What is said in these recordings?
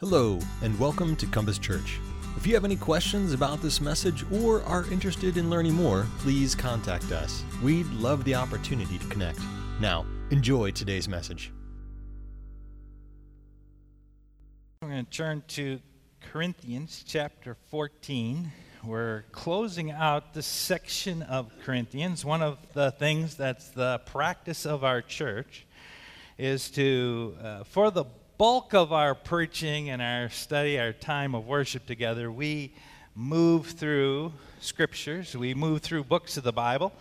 Hello, and welcome to Compass Church. If you have any questions about this message or are interested in learning more, please contact us. We'd love the opportunity to connect. Now, enjoy today's message. I'm going to turn to Corinthians chapter 14. We're closing out this section of Corinthians. One of the things that's the practice of our church is to, uh, for the bulk of our preaching and our study, our time of worship together, we move through scriptures, we move through books of the Bible.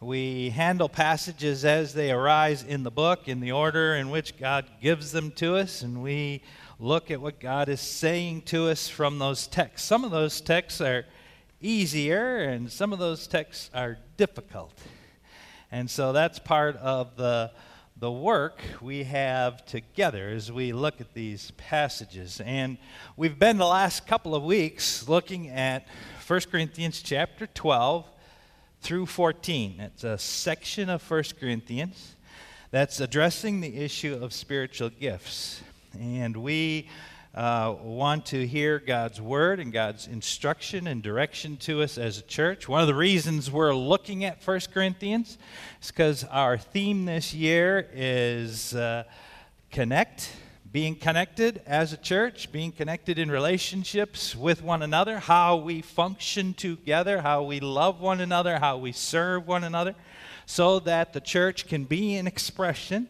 We handle passages as they arise in the book, in the order in which God gives them to us, and we look at what God is saying to us from those texts. Some of those texts are easier, and some of those texts are difficult. And so that's part of the the work we have together as we look at these passages. And we've been the last couple of weeks looking at 1 Corinthians chapter 12 through 14. It's a section of 1 Corinthians that's addressing the issue of spiritual gifts. And we uh, want to hear God's word and God's instruction and direction to us as a church. One of the reasons we're looking at 1 Corinthians is because our theme this year is uh, connect, being connected as a church, being connected in relationships with one another, how we function together, how we love one another, how we serve one another, so that the church can be an expression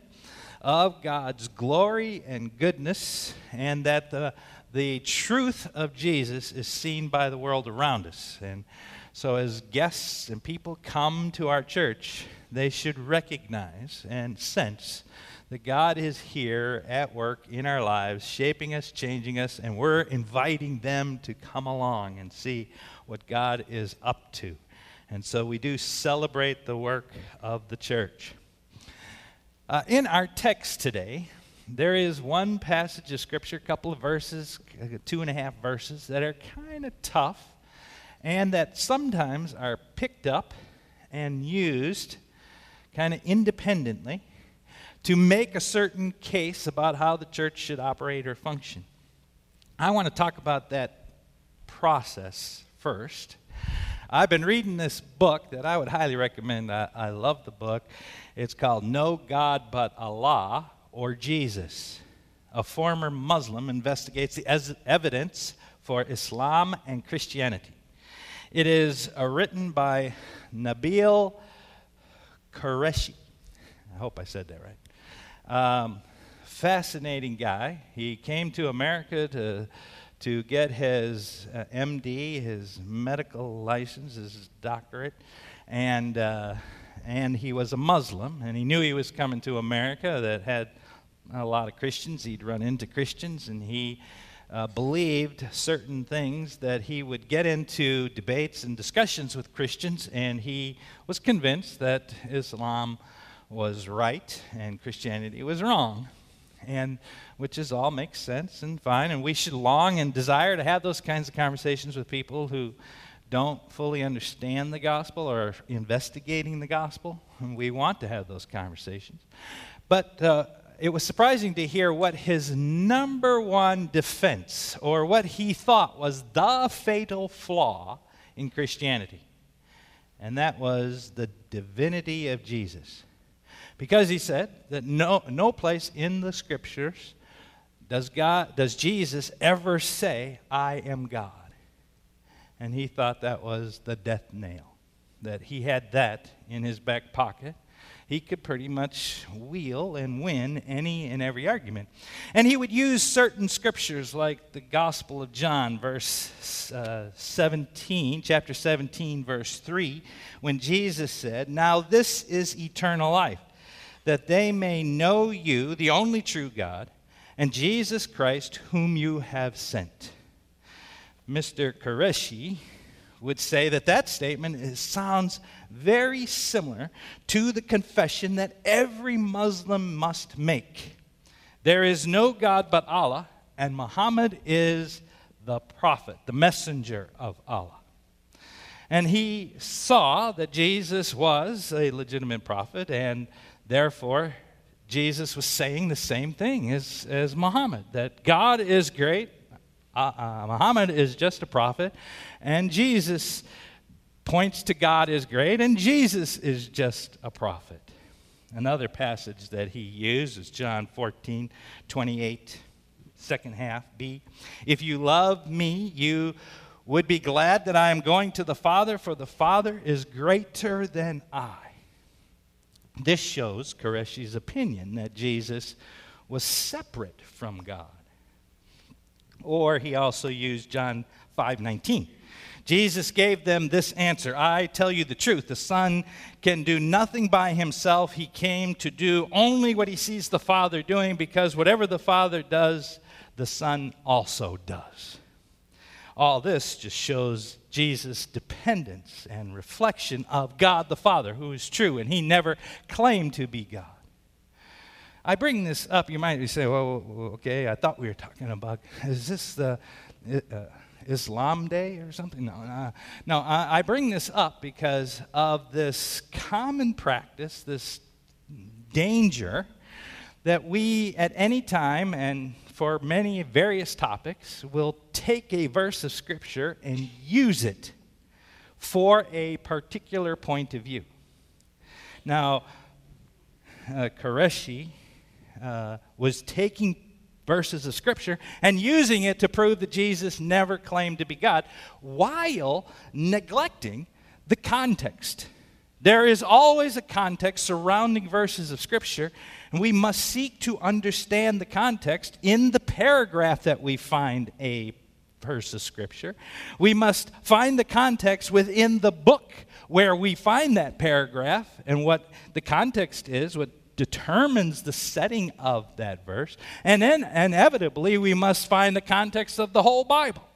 of God's glory and goodness, and that the, the truth of Jesus is seen by the world around us. And so, as guests and people come to our church, they should recognize and sense that God is here at work in our lives, shaping us, changing us, and we're inviting them to come along and see what God is up to. And so we do celebrate the work of the church. Uh, in our text today, there is one passage of Scripture, a couple of verses, two and a half verses, that are kind of tough and that sometimes are picked up and used kind of independently to make a certain case about how the church should operate or function. I want to talk about that process first. I've been reading this book that I would highly recommend. I, I love the book. It's called No God But Allah or Jesus. A former Muslim investigates the evidence for Islam and Christianity. It is uh, written by Nabil Qureshi. I hope I said that right. Um, fascinating guy. He came to America to, to get his uh, MD, his medical license, his doctorate, and uh, and he was a Muslim, and he knew he was coming to America that had a lot of Christians. He'd run into Christians, and he uh, believed certain things that he would get into debates and discussions with Christians, and he was convinced that Islam was right and Christianity was wrong. And which is all makes sense and fine, and we should long and desire to have those kinds of conversations with people who don't fully understand the gospel or are investigating the gospel. And we want to have those conversations. But uh, it was surprising to hear what his number one defense or what he thought was the fatal flaw in Christianity. And that was the divinity of Jesus. Because he said that no, no place in the scriptures does, God, does Jesus ever say, I am God and he thought that was the death nail, that he had that in his back pocket. He could pretty much wheel and win any and every argument. And he would use certain scriptures like the Gospel of John, verse uh, 17, chapter 17, verse 3, when Jesus said, Now this is eternal life, that they may know you, the only true God, and Jesus Christ, whom you have sent. Mr. Qureshi would say that that statement is, sounds very similar to the confession that every Muslim must make. There is no God but Allah, and Muhammad is the prophet, the messenger of Allah. And he saw that Jesus was a legitimate prophet, and therefore Jesus was saying the same thing as, as Muhammad that God is great, uh, uh, Muhammad is just a prophet, and Jesus points to God is great, and Jesus is just a prophet. Another passage that he used is John 14, 28, second half, B. If you love me, you would be glad that I am going to the Father, for the Father is greater than I. This shows Qureshi's opinion that Jesus was separate from God. Or he also used John 5:19. Jesus gave them this answer I tell you the truth, the Son can do nothing by himself. He came to do only what he sees the Father doing, because whatever the Father does, the Son also does. All this just shows Jesus' dependence and reflection of God the Father, who is true, and he never claimed to be God. I bring this up, you might say, well, okay, I thought we were talking about, is this the uh, Islam Day or something? No, no, no I, I bring this up because of this common practice, this danger that we at any time and for many various topics will take a verse of Scripture and use it for a particular point of view. Now, uh, Qureshi uh, was taking verses of Scripture and using it to prove that Jesus never claimed to be God while neglecting the context. There is always a context surrounding verses of Scripture, and we must seek to understand the context in the paragraph that we find a verse of Scripture. We must find the context within the book where we find that paragraph and what the context is, what determines the setting of that verse. And then, inevitably, we must find the context of the whole Bible.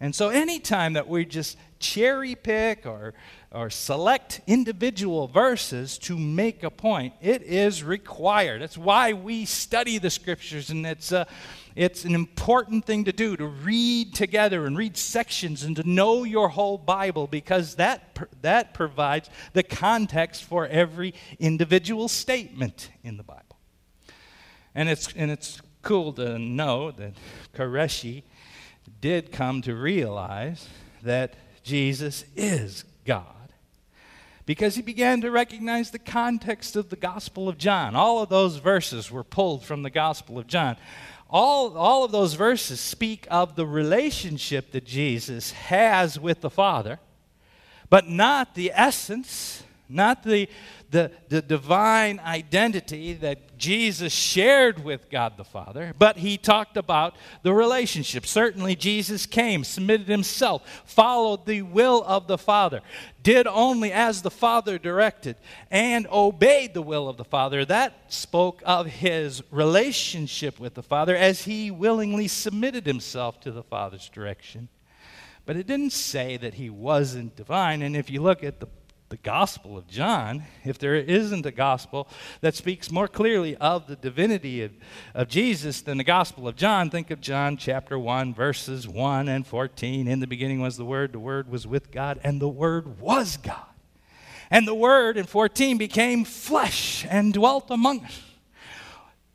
And so, anytime that we just cherry pick or or select individual verses to make a point. It is required. That's why we study the scriptures, and it's, a, it's an important thing to do to read together and read sections and to know your whole Bible because that, that provides the context for every individual statement in the Bible. And it's, and it's cool to know that Qureshi did come to realize that Jesus is God because he began to recognize the context of the Gospel of John. All of those verses were pulled from the Gospel of John. All, all of those verses speak of the relationship that Jesus has with the Father, but not the essence, not the, the, the divine identity that Jesus shared with God the Father, but he talked about the relationship. Certainly, Jesus came, submitted himself, followed the will of the Father, did only as the Father directed, and obeyed the will of the Father. That spoke of his relationship with the Father as he willingly submitted himself to the Father's direction. But it didn't say that he wasn't divine. And if you look at the the Gospel of John, if there isn't a gospel that speaks more clearly of the divinity of, of Jesus than the Gospel of John, think of John chapter 1, verses 1 and 14. In the beginning was the Word, the Word was with God, and the Word was God. And the Word in 14 became flesh and dwelt among us.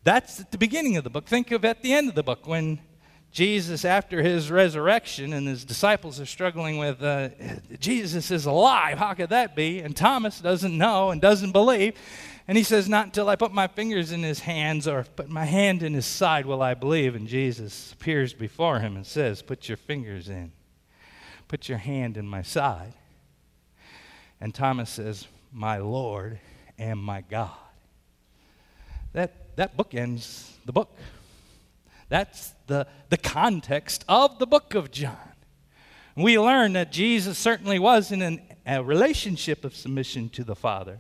That's at the beginning of the book. Think of at the end of the book when Jesus, after his resurrection, and his disciples are struggling with, uh, Jesus is alive. How could that be? And Thomas doesn't know and doesn't believe. And he says, Not until I put my fingers in his hands or put my hand in his side will I believe. And Jesus appears before him and says, Put your fingers in, put your hand in my side. And Thomas says, My Lord and my God. That, that book ends the book. That's the, the context of the book of John. We learn that Jesus certainly was in an, a relationship of submission to the Father,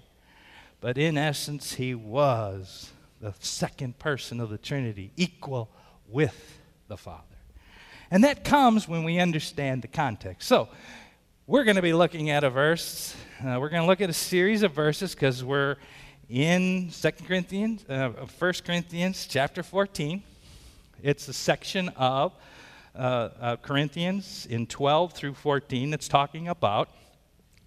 but in essence, he was the second person of the Trinity, equal with the Father. And that comes when we understand the context. So, we're going to be looking at a verse. Uh, we're going to look at a series of verses because we're in 2 Corinthians, uh, 1 Corinthians chapter 14. It's a section of uh, uh, Corinthians in 12 through 14 that's talking about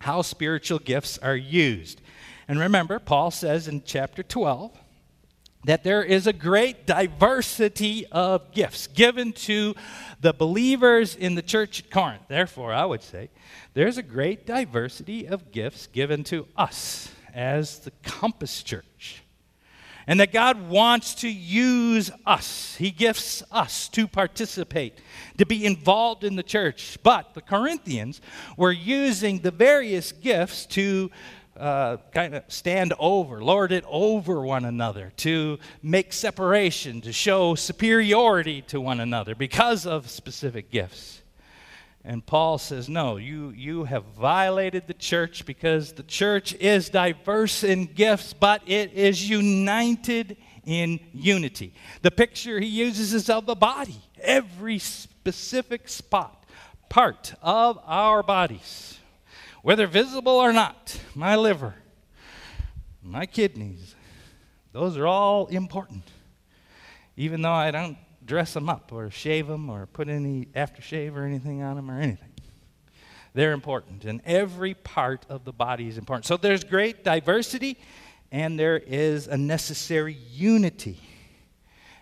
how spiritual gifts are used. And remember, Paul says in chapter 12 that there is a great diversity of gifts given to the believers in the church at Corinth. Therefore, I would say there's a great diversity of gifts given to us as the Compass Church. And that God wants to use us. He gifts us to participate, to be involved in the church. But the Corinthians were using the various gifts to uh, kind of stand over, lord it over one another, to make separation, to show superiority to one another because of specific gifts. And Paul says, No, you, you have violated the church because the church is diverse in gifts, but it is united in unity. The picture he uses is of the body, every specific spot, part of our bodies whether visible or not, my liver, my kidneys, those are all important. Even though I don't dress them up or shave them or put any aftershave or anything on them or anything. They're important, and every part of the body is important. So there's great diversity, and there is a necessary unity.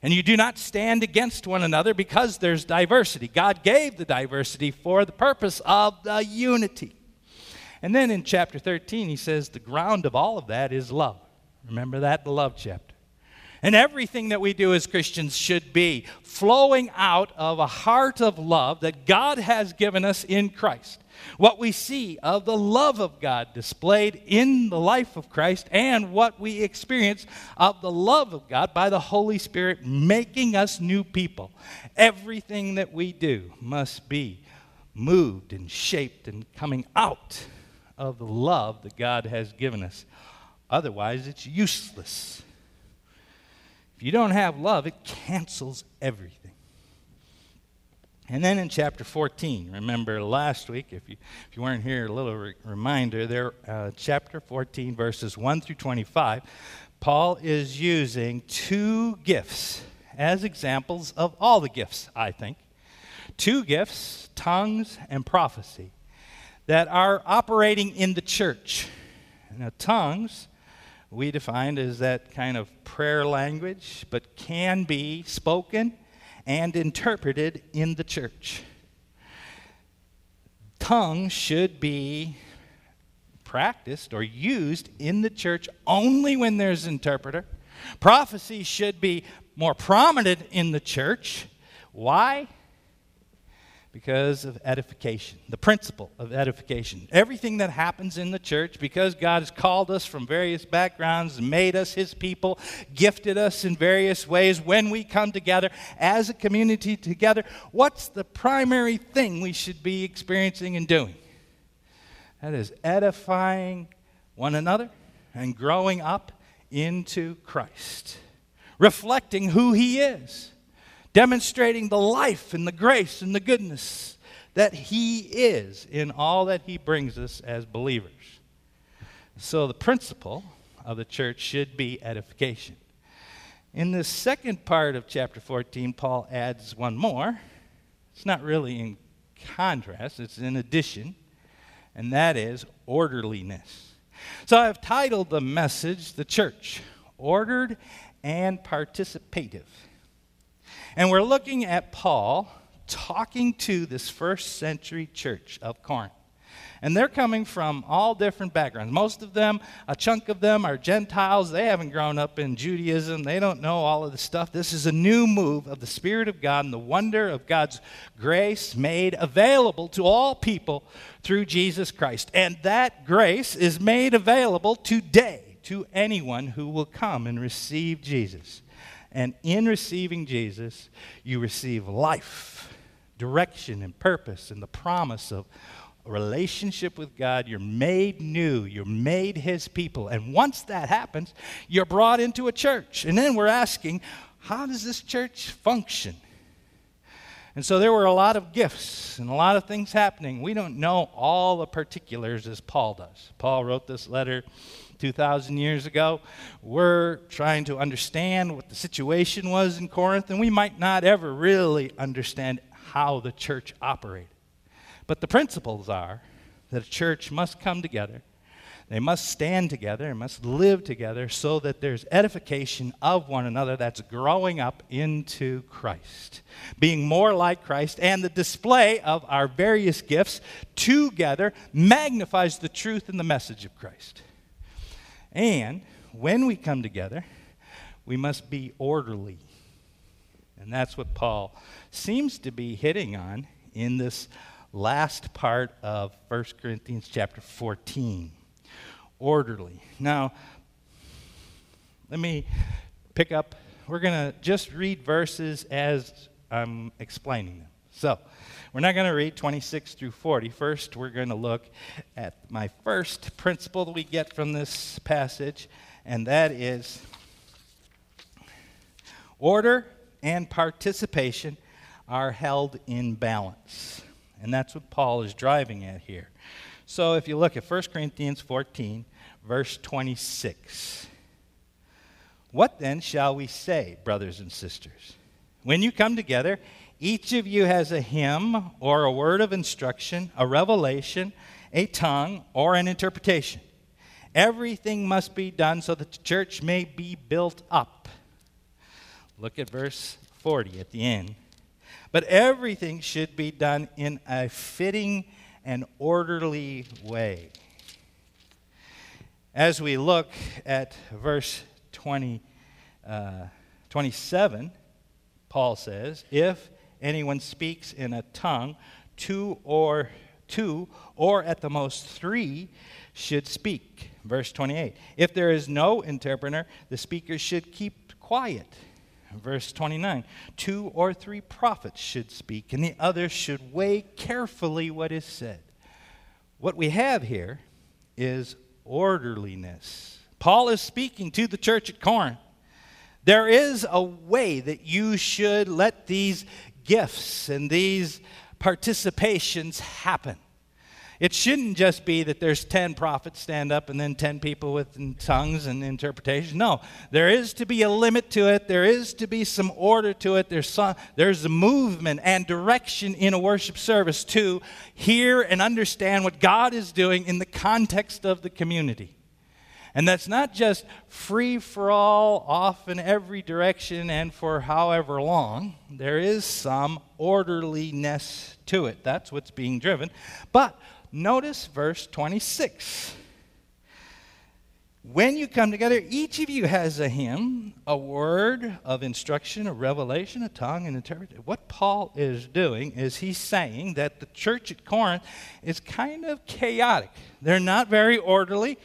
And you do not stand against one another because there's diversity. God gave the diversity for the purpose of the unity. And then in chapter 13, he says the ground of all of that is love. Remember that, the love chapter. And everything that we do as Christians should be flowing out of a heart of love that God has given us in Christ. What we see of the love of God displayed in the life of Christ, and what we experience of the love of God by the Holy Spirit making us new people. Everything that we do must be moved and shaped and coming out of the love that God has given us. Otherwise, it's useless. If you don't have love, it cancels everything. And then in chapter 14, remember last week, if you, if you weren't here, a little re- reminder there, uh, chapter 14, verses 1 through 25, Paul is using two gifts as examples of all the gifts, I think. Two gifts, tongues and prophecy that are operating in the church. Now, tongues we defined as that kind of prayer language, but can be spoken and interpreted in the church. Tongues should be practiced or used in the church only when there's interpreter. Prophecy should be more prominent in the church. Why? Because of edification, the principle of edification. Everything that happens in the church, because God has called us from various backgrounds, made us His people, gifted us in various ways, when we come together as a community together, what's the primary thing we should be experiencing and doing? That is edifying one another and growing up into Christ, reflecting who He is demonstrating the life and the grace and the goodness that He is in all that He brings us as believers. So, the principle of the church should be edification. In the second part of chapter 14, Paul adds one more. It's not really in contrast, it's in addition, and that is orderliness. So I've titled the message, The Church, Ordered and Participative. And we're looking at Paul talking to this first century church of Corinth. And they're coming from all different backgrounds. Most of them, a chunk of them, are Gentiles. They haven't grown up in Judaism. They don't know all of the stuff. This is a new move of the Spirit of God and the wonder of God's grace made available to all people through Jesus Christ. And that grace is made available today to anyone who will come and receive Jesus. And in receiving Jesus, you receive life, direction, and purpose, and the promise of a relationship with God. You're made new, you're made His people. And once that happens, you're brought into a church. And then we're asking, how does this church function? And so there were a lot of gifts and a lot of things happening. We don't know all the particulars as Paul does. Paul wrote this letter 2,000 years ago. We're trying to understand what the situation was in Corinth, and we might not ever really understand how the church operated. But the principles are that a church must come together, They must stand together and must live together so that there's edification of one another that's growing up into Christ, being more like Christ, and the display of our various gifts together magnifies the truth and the message of Christ. And when we come together, we must be orderly. And that's what Paul seems to be hitting on in this last part of 1 Corinthians chapter 14 orderly. Now, let me pick up. We're going to just read verses as I'm explaining them. So, we're not going to read 26 through 40. First, we're going to look at my first principle that we get from this passage, and that is order and participation are held in balance. And that's what Paul is driving at here. So if you look at 1 Corinthians 14, verse 26. What then shall we say, brothers and sisters? When you come together, each of you has a hymn or a word of instruction, a revelation, a tongue, or an interpretation. Everything must be done so that the church may be built up. Look at verse 40 at the end. But everything should be done in a fitting and orderly way. As we look at verse 20, uh, 27, Paul says, If anyone speaks in a tongue, two or two, or at the most three, should speak. Verse 28. If there is no interpreter, the speaker should keep quiet. Verse 29 Two or three prophets should speak, and the others should weigh carefully what is said. What we have here is orderliness. Paul is speaking to the church at Corinth. There is a way that you should let these gifts and these participations happen. It shouldn't just be that there's 10 prophets stand up and then 10 people with tongues and interpretation. No, there is to be a limit to it. There is to be some order to it. There's, some, there's a movement and direction in a worship service to hear and understand what God is doing in the context of the community. And that's not just free for all, off in every direction, and for however long. There is some orderliness to it. That's what's being driven. But Notice verse 26. When you come together, each of you has a hymn, a word of instruction, a revelation, a tongue, and interpretation. What Paul is doing is he's saying that the church at Corinth is kind of chaotic. They're not very orderly.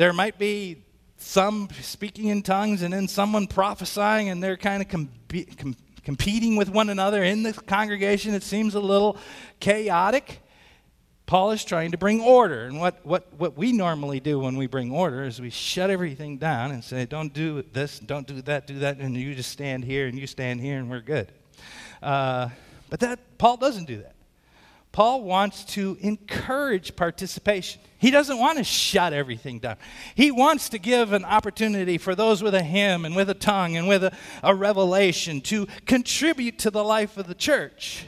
There might be some speaking in tongues and then someone prophesying, and they're kind of com- com- competing with one another in the congregation. It seems a little chaotic. Paul is trying to bring order. And what, what, what we normally do when we bring order is we shut everything down and say, don't do this, don't do that, do that, and you just stand here and you stand here and we're good. Uh, but that Paul doesn't do that. Paul wants to encourage participation. He doesn't want to shut everything down. He wants to give an opportunity for those with a hymn and with a tongue and with a, a revelation to contribute to the life of the church.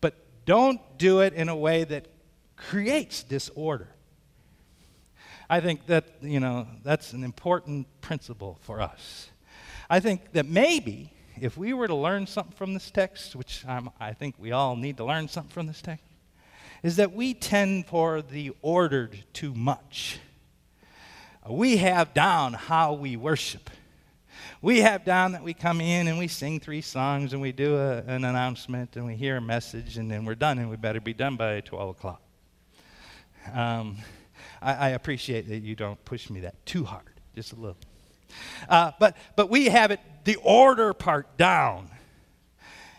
But don't do it in a way that creates disorder. I think that, you know, that's an important principle for us. I think that maybe if we were to learn something from this text, which I'm, i think we all need to learn something from this text, is that we tend for the ordered too much. We have down how we worship. We have down that we come in and we sing three songs and we do a, an announcement and we hear a message and then we're done and we better be done by 12 o'clock. Um, I, I, appreciate that you don't push me that too hard, just a little. Uh, but, but we have it, the order part down.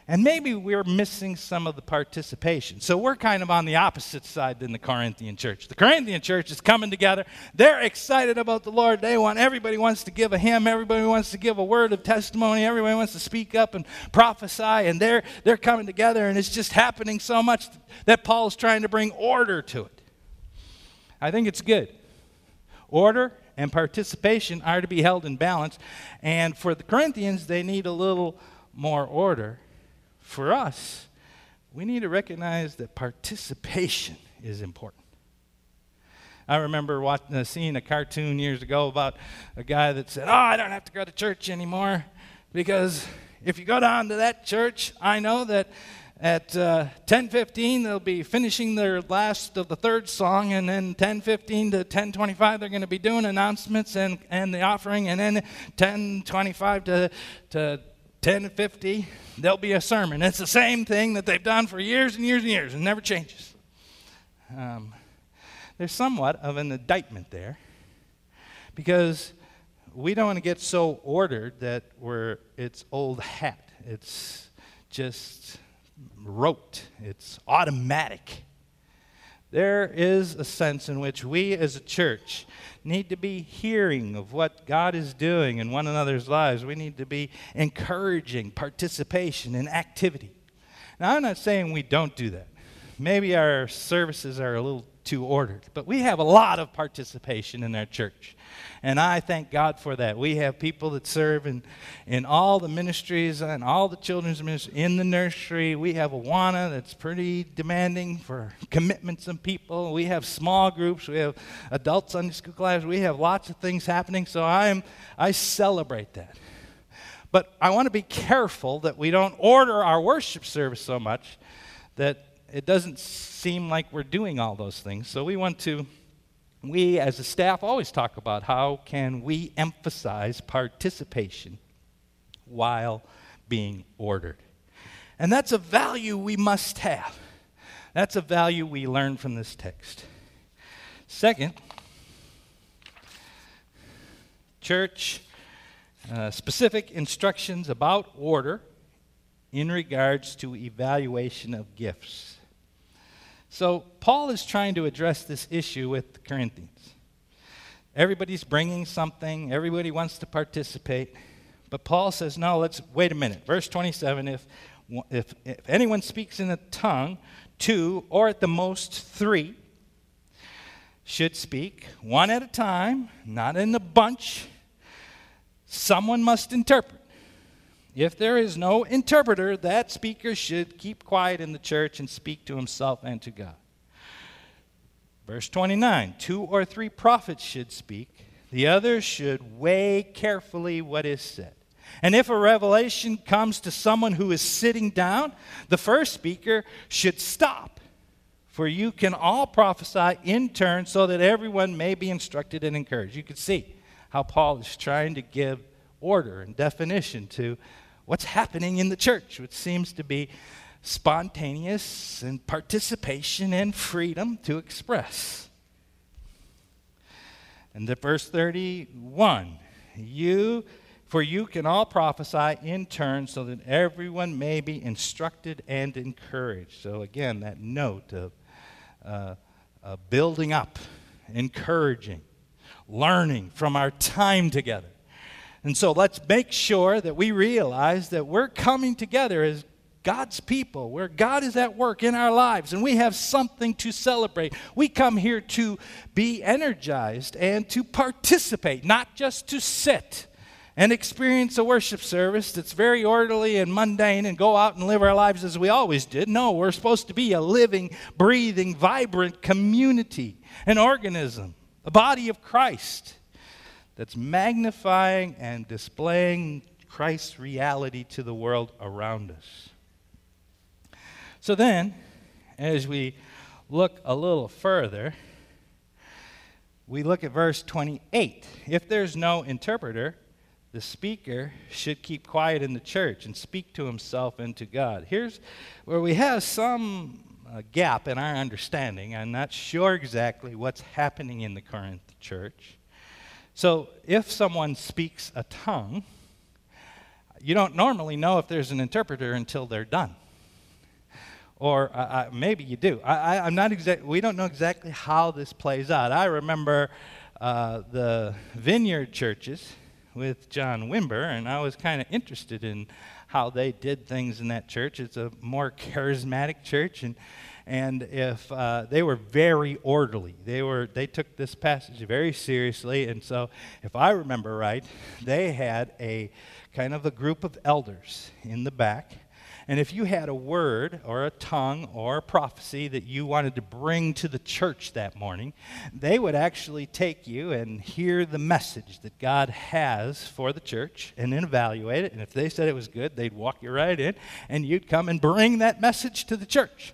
And maybe we're missing some of the participation. So we're kind of on the opposite side than the Corinthian church. The Corinthian church is coming together. They're excited about the Lord. They want everybody wants to give a hymn, everybody wants to give a word of testimony, everybody wants to speak up and prophesy, and they're they're coming together, and it's just happening so much that Paul's trying to bring order to it. I think it's good. Order and participation are to be held in balance. And for the Corinthians, they need a little more order. For us, we need to recognize that participation is important. I remember watching, uh, seeing a cartoon years ago about a guy that said, Oh, I don't have to go to church anymore because if you go down to that church, I know that at uh, 10:15 they'll be finishing their last of the third song, and then 10:15 to 10:25 they're going to be doing announcements and, and the offering, and then 10:25 to to 10:50 there'll be a sermon. It's the same thing that they've done for years and years and years, and never changes. Um, there's somewhat of an indictment there, because we don't want to get so ordered that we're it's old hat. It's just rote, it's automatic. There is a sense in which we as a church need to be hearing of what God is doing in one another's lives. We need to be encouraging participation and activity. Now, I'm not saying we don't do that. Maybe our services are a little too ordered, but we have a lot of participation in our church. And I thank God for that. We have people that serve in, in all the ministries and all the children's ministries in the nursery. We have Awana that's pretty demanding for commitments and people. We have small groups. We have adult Sunday school classes. We have lots of things happening. So I'm, I celebrate that. But I want to be careful that we don't order our worship service so much that it doesn't seem like we're doing all those things. So we want to we as a staff always talk about how can we emphasize participation while being ordered. And that's a value we must have. That's a value we learn from this text. Second, church uh, specific instructions about order in regards to evaluation of gifts. So, Paul is trying to address this issue with the Corinthians. Everybody's bringing something, everybody wants to participate. But Paul says, no, let's wait a minute. Verse 27 if, if, if anyone speaks in a tongue, two or at the most three should speak, one at a time, not in a bunch. Someone must interpret. If there is no interpreter, that speaker should keep quiet in the church and speak to himself and to God. Verse 29 Two or three prophets should speak, the others should weigh carefully what is said. And if a revelation comes to someone who is sitting down, the first speaker should stop. For you can all prophesy in turn so that everyone may be instructed and encouraged. You can see how Paul is trying to give order and definition to what's happening in the church, which seems to be spontaneous and participation and freedom to express. And the verse 31 you for you can all prophesy in turn so that everyone may be instructed and encouraged so again that note of uh, uh, building up encouraging learning from our time together and so let's make sure that we realize that we're coming together as God's people, where God is at work in our lives, and we have something to celebrate. We come here to be energized and to participate, not just to sit and experience a worship service that's very orderly and mundane and go out and live our lives as we always did. No, we're supposed to be a living, breathing, vibrant community, an organism, a body of Christ that's magnifying and displaying Christ's reality to the world around us. So then, as we look a little further, we look at verse 28. If there's no interpreter, the speaker should keep quiet in the church and speak to himself and to God. Here's where we have some uh, gap in our understanding. I'm not sure exactly what's happening in the Corinth church. So if someone speaks a tongue, you don't normally know if there's an interpreter until they're done. Or uh, uh maybe you do. I, am not exact. We don't know exactly how this plays out. I remember uh, the vineyard churches with John Wimber, and I was kind of interested in how they did things in that church. It's a more charismatic church, and and if uh, they were very orderly they were they took this passage very seriously and so if i remember right they had a kind of a group of elders in the back And if you had a word or a tongue or a prophecy that you wanted to bring to the church that morning, they would actually take you and hear the message that God has for the church and then evaluate it. And if they said it was good, they'd walk you right in and you'd come and bring that message to the church.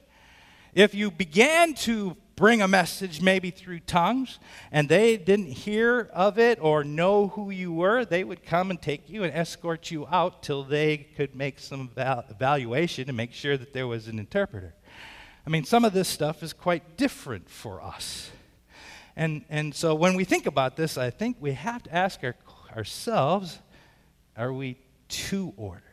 If you began to bring a message maybe through tongues and they didn't hear of it or know who you were, they would come and take you and escort you out till they could make some evaluation and make sure that there was an interpreter. I mean, some of this stuff is quite different for us. And, and so when we think about this, I think we have to ask our, ourselves are we too ordered?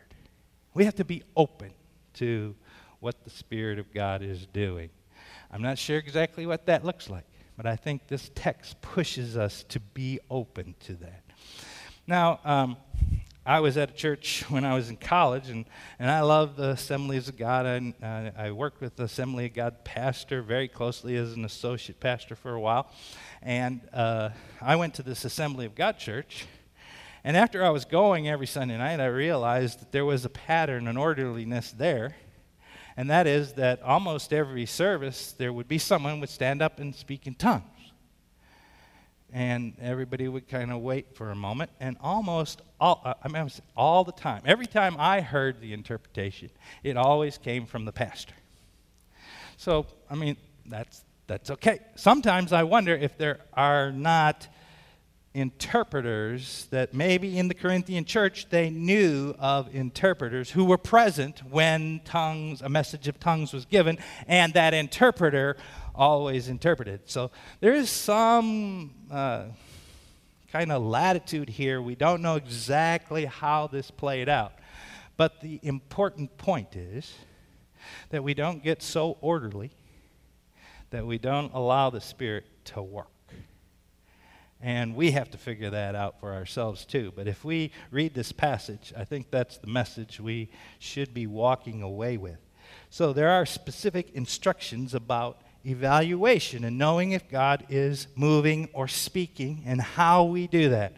We have to be open to what the Spirit of God is doing. I'm not sure exactly what that looks like, but I think this text pushes us to be open to that. Now, um, I was at a church when I was in college, and, and I love the Assemblies of God. And uh, I worked with the Assembly of God pastor very closely as an associate pastor for a while. And uh, I went to this Assembly of God church. And after I was going every Sunday night, I realized that there was a pattern, an orderliness there and that is that almost every service there would be someone would stand up and speak in tongues. And everybody would kind of wait for a moment, and almost all, uh, I mean, all the time, every time I heard the interpretation, it always came from the pastor. So, I mean, that's, that's okay. Sometimes I wonder if there are not interpreters that maybe in the Corinthian church they knew of interpreters who were present when tongues a message of tongues was given and that interpreter always interpreted. So there is some uh, kind of latitude here. We don't know exactly how this played out. But the important point is that we don't get so orderly that we don't allow the spirit to work and we have to figure that out for ourselves too. But if we read this passage, I think that's the message we should be walking away with. So there are specific instructions about evaluation and knowing if God is moving or speaking and how we do that.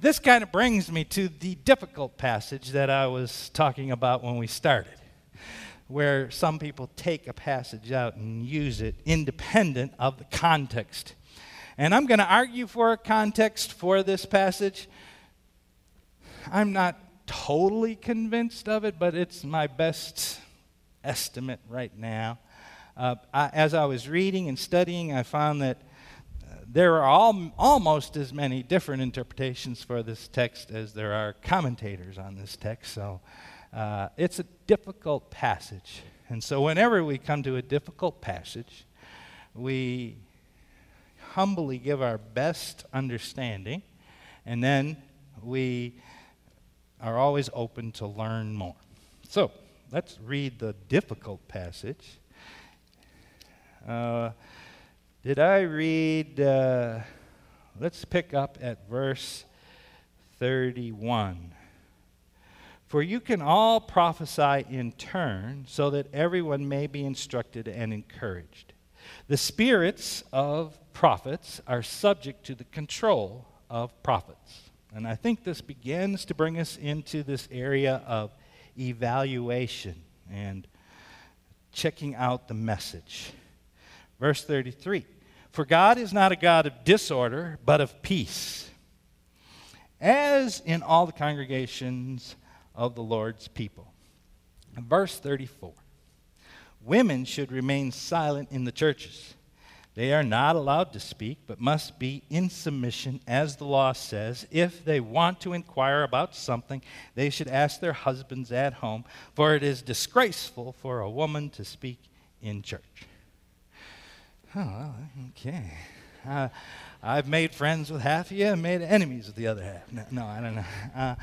This kind of brings me to the difficult passage that I was talking about when we started, where some people take a passage out and use it independent of the context and I'm going to argue for a context for this passage. I'm not totally convinced of it, but it's my best estimate right now. Uh, I, as I was reading and studying, I found that uh, there are almost as many different interpretations for this text as there are commentators on this text. So uh, it's a difficult passage. And so, whenever we come to a difficult passage, we humbly give our best understanding, and then we are always open to learn more. So, let's read the difficult passage. Uh, did I read? Uh, let's pick up at verse 31. For you can all prophesy in turn, so that everyone may be instructed and encouraged. The spirits of prophets are subject to the control of prophets. And I think this begins to bring us into this area of evaluation and checking out the message. Verse 33 For God is not a God of disorder, but of peace, as in all the congregations of the Lord's people. verse 34 Women should remain silent in the churches they are not allowed to speak, but must be in submission, as the law says. If they want to inquire about something, they should ask their husbands at home, for it is disgraceful for a woman to speak in church. Oh, okay. Uh, I've made friends with half of you and made enemies with the other half. No, no I don't know. Uh,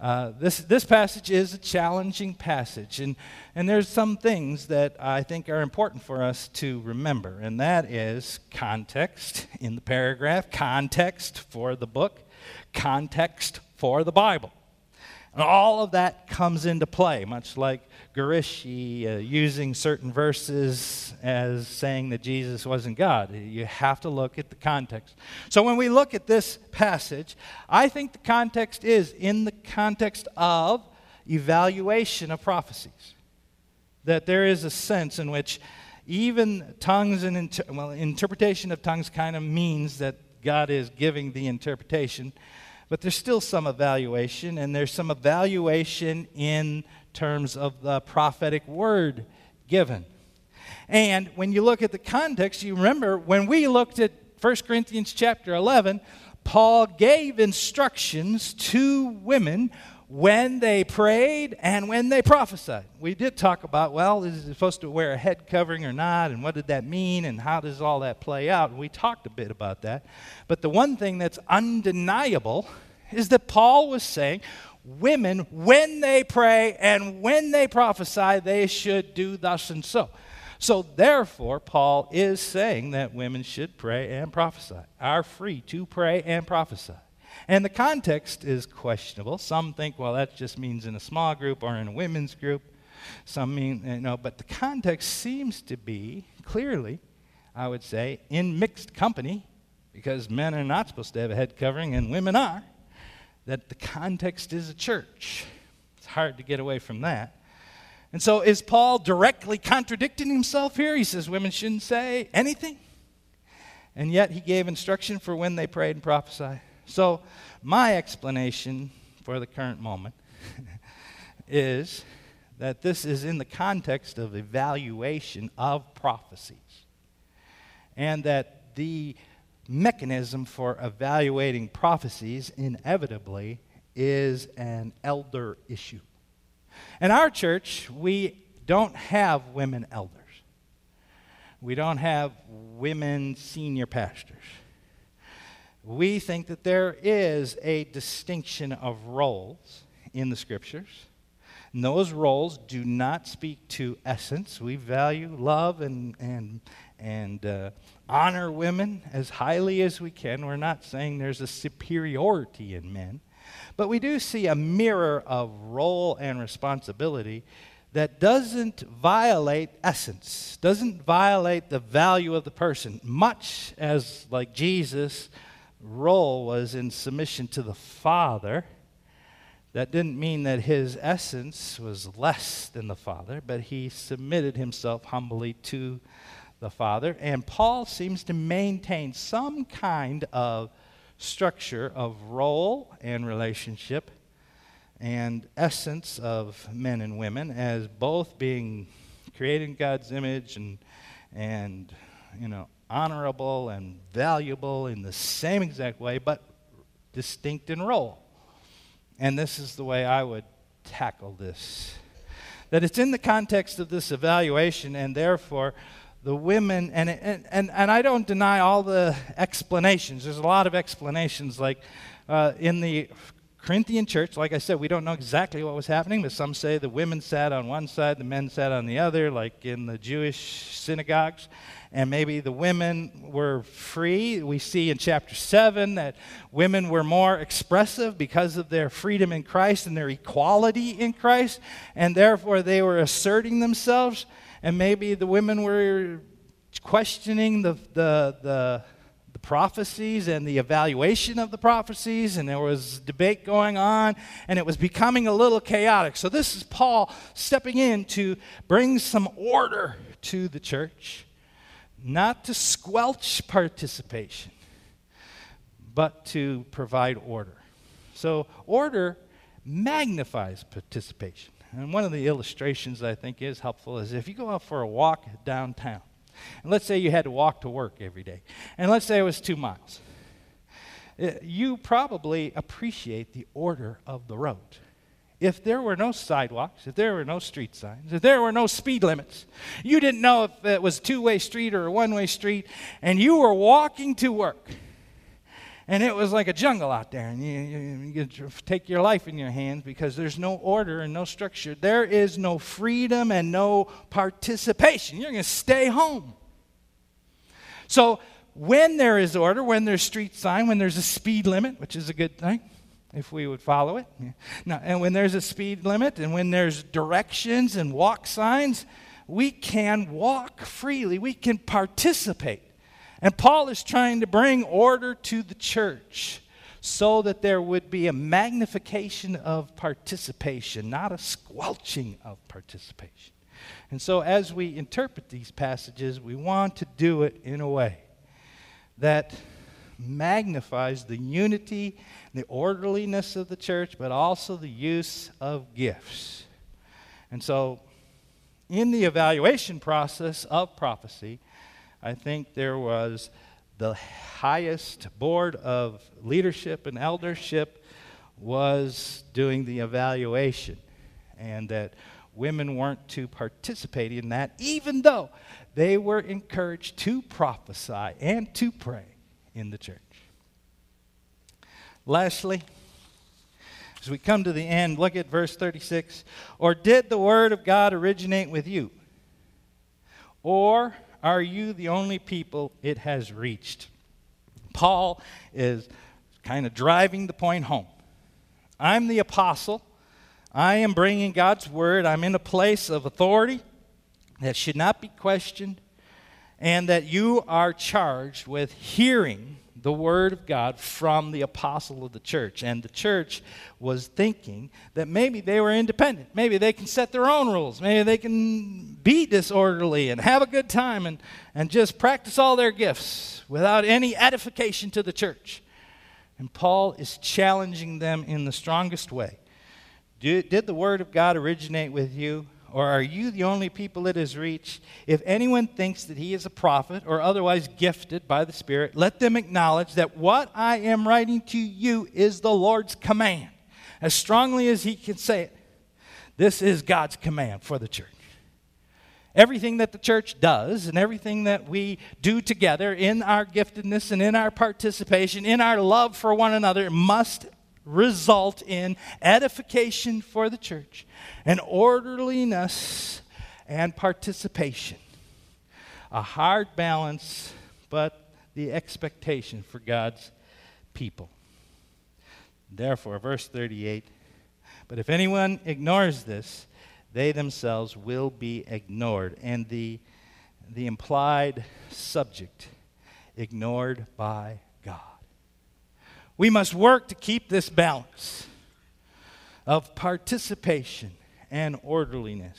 uh, this, this passage is a challenging passage, and, and there's some things that I think are important for us to remember, and that is context in the paragraph, context for the book, context for the Bible. And all of that comes into play, much like Qureshi uh, using certain verses as saying that Jesus wasn't God. You have to look at the context. So when we look at this passage, I think the context is in the context of evaluation of prophecies. that there is a sense in which even tongues and inter- well, interpretation of tongues kind of means that God is giving the interpretation, but there's still some evaluation, and there's some evaluation in terms of the prophetic word given. And when you look at the context, you remember when we looked at 1 Corinthians chapter 11, Paul gave instructions to women when they prayed and when they prophesied. We did talk about, well, is it supposed to wear a head covering or not, and what did that mean, and how does all that play out? We talked a bit about that. But the one thing that's undeniable is that Paul was saying women, when they pray and when they prophesy, they should do thus and so. So, therefore, Paul is saying that women should pray and prophesy, are free to pray and prophesy. And the context is questionable. Some think, well, that just means in a small group or in a women's group. Some mean, you know, but the context seems to be clearly, I would say, in mixed company, because men are not supposed to have a head covering and women are, that the context is a church. It's hard to get away from that. And so, is Paul directly contradicting himself here? He says women shouldn't say anything. And yet, he gave instruction for when they prayed and prophesied. So, my explanation for the current moment is that this is in the context of evaluation of prophecies. And that the mechanism for evaluating prophecies inevitably is an elder issue. In our church, we don't have women elders. We don't have women senior pastors we think that there is a distinction of roles in the scriptures. And those roles do not speak to essence. We value, love, and, and, and uh, honor women as highly as we can. We're not saying there's a superiority in men. But we do see a mirror of role and responsibility that doesn't violate essence, doesn't violate the value of the person, much as, like Jesus, role was in submission to the Father. That didn't mean that his essence was less than the Father, but he submitted himself humbly to the Father. And Paul seems to maintain some kind of structure of role and relationship and essence of men and women as both being created in God's image and, and you know, honorable and valuable in the same exact way, but distinct in role. And this is the way I would tackle this. That it's in the context of this evaluation, and therefore, the women, and, and, and, and I don't deny all the explanations. There's a lot of explanations, like uh, in the Corinthian church, like I said, we don't know exactly what was happening, but some say the women sat on one side, the men sat on the other, like in the Jewish synagogues and maybe the women were free. We see in chapter 7 that women were more expressive because of their freedom in Christ and their equality in Christ, and therefore they were asserting themselves. And maybe the women were questioning the, the, the, the prophecies and the evaluation of the prophecies, and there was debate going on, and it was becoming a little chaotic. So, this is Paul stepping in to bring some order to the church not to squelch participation, but to provide order. So, order magnifies participation. And one of the illustrations I think is helpful is if you go out for a walk downtown, and let's say you had to walk to work every day, and let's say it was two miles, eh, you probably appreciate the order of the road. If there were no sidewalks, if there were no street signs, if there were no speed limits, you didn't know if it was a two way street or a one way street, and you were walking to work, and it was like a jungle out there, and you, you, you take your life in your hands because there's no order and no structure. There is no freedom and no participation. You're going to stay home. So, when there is order, when there's street sign, when there's a speed limit, which is a good thing, if we would follow it. Now, and when there's a speed limit and when there's directions and walk signs, we can walk freely, we can participate. And Paul is trying to bring order to the church so that there would be a magnification of participation, not a squelching of participation. And so, as we interpret these passages, we want to do it in a way that magnifies the unity, the orderliness of the church, but also the use of gifts. And so, in the evaluation process of prophecy, I think there was the highest board of leadership and eldership was doing the evaluation, and that women weren't to participate in that, even though they were encouraged to prophesy and to pray in the church. Lastly, as we come to the end, look at verse 36. Or did the word of God originate with you? Or are you the only people it has reached? Paul is kind of driving the point home. I'm the apostle. I am bringing God's word. I'm in a place of authority that should not be questioned, and that you are charged with hearing the word of God from the apostle of the church. And the church was thinking that maybe they were independent. Maybe they can set their own rules. Maybe they can be disorderly and have a good time and, and just practice all their gifts without any edification to the church. And Paul is challenging them in the strongest way. Did, did the word of God originate with you? Or are you the only people it has reached? If anyone thinks that he is a prophet or otherwise gifted by the Spirit, let them acknowledge that what I am writing to you is the Lord's command. As strongly as he can say it, this is God's command for the church. Everything that the church does and everything that we do together in our giftedness and in our participation, in our love for one another, must result in edification for the church and orderliness and participation. A hard balance, but the expectation for God's people. Therefore, verse 38 But if anyone ignores this, they themselves will be ignored. And the, the implied subject, ignored by. We must work to keep this balance of participation and orderliness.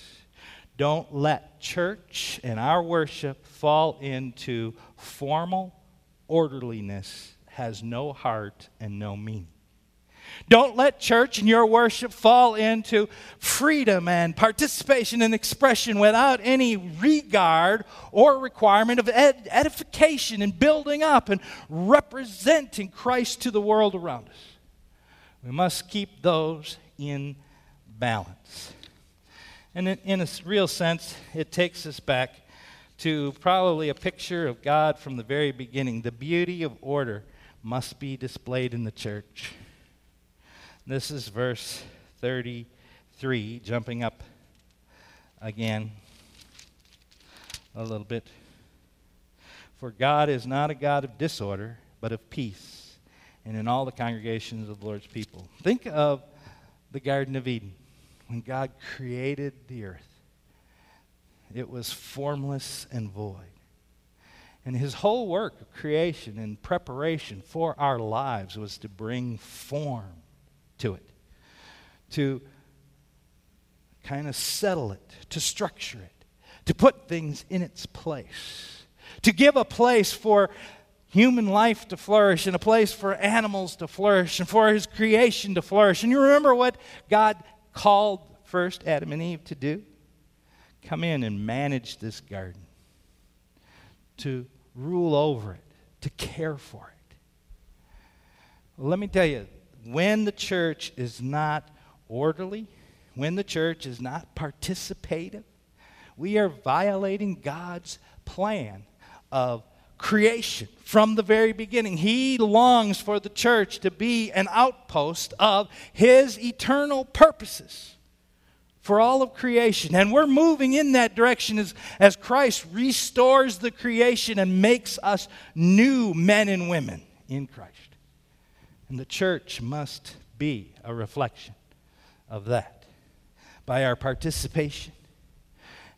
Don't let church and our worship fall into formal orderliness has no heart and no meaning. Don't let church and your worship fall into freedom and participation and expression without any regard or requirement of ed- edification and building up and representing Christ to the world around us. We must keep those in balance. And in, in a real sense, it takes us back to probably a picture of God from the very beginning. The beauty of order must be displayed in the church. This is verse 33, jumping up again a little bit. For God is not a God of disorder, but of peace, and in all the congregations of the Lord's people. Think of the Garden of Eden when God created the earth. It was formless and void. And his whole work of creation and preparation for our lives was to bring form to it, to kind of settle it, to structure it, to put things in its place, to give a place for human life to flourish and a place for animals to flourish and for his creation to flourish. And you remember what God called first Adam and Eve to do? Come in and manage this garden, to rule over it, to care for it. Let me tell you, when the church is not orderly, when the church is not participative, we are violating God's plan of creation from the very beginning. He longs for the church to be an outpost of His eternal purposes for all of creation. And we're moving in that direction as, as Christ restores the creation and makes us new men and women in Christ. And the church must be a reflection of that by our participation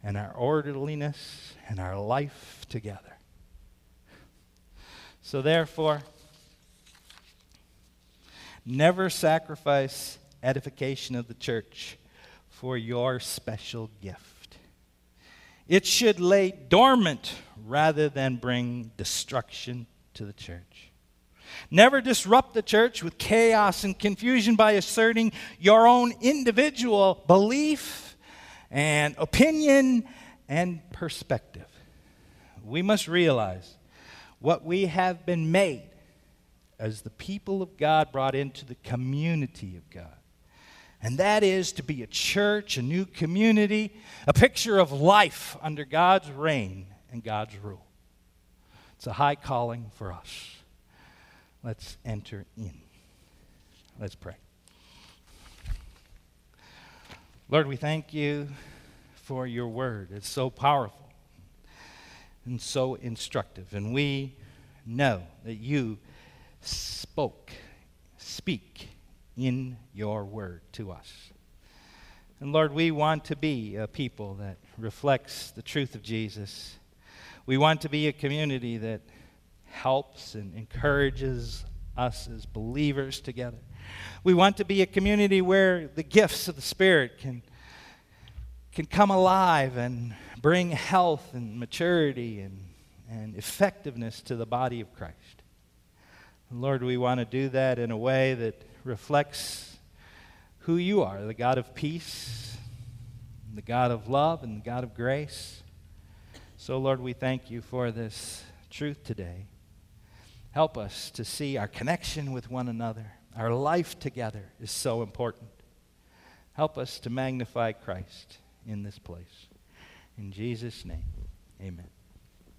and our orderliness and our life together. So, therefore, never sacrifice edification of the church for your special gift. It should lay dormant rather than bring destruction to the church. Never disrupt the church with chaos and confusion by asserting your own individual belief and opinion and perspective. We must realize what we have been made as the people of God brought into the community of God. And that is to be a church, a new community, a picture of life under God's reign and God's rule. It's a high calling for us. Let's enter in. Let's pray. Lord, we thank you for your word. It's so powerful and so instructive. And we know that you spoke, speak in your word to us. And Lord, we want to be a people that reflects the truth of Jesus. We want to be a community that helps and encourages us as believers together. We want to be a community where the gifts of the Spirit can, can come alive and bring health and maturity and, and effectiveness to the body of Christ. And Lord, we want to do that in a way that reflects who you are the God of peace, the God of love, and the God of grace. So, Lord, we thank you for this truth today. Help us to see our connection with one another. Our life together is so important. Help us to magnify Christ in this place. In Jesus' name, amen.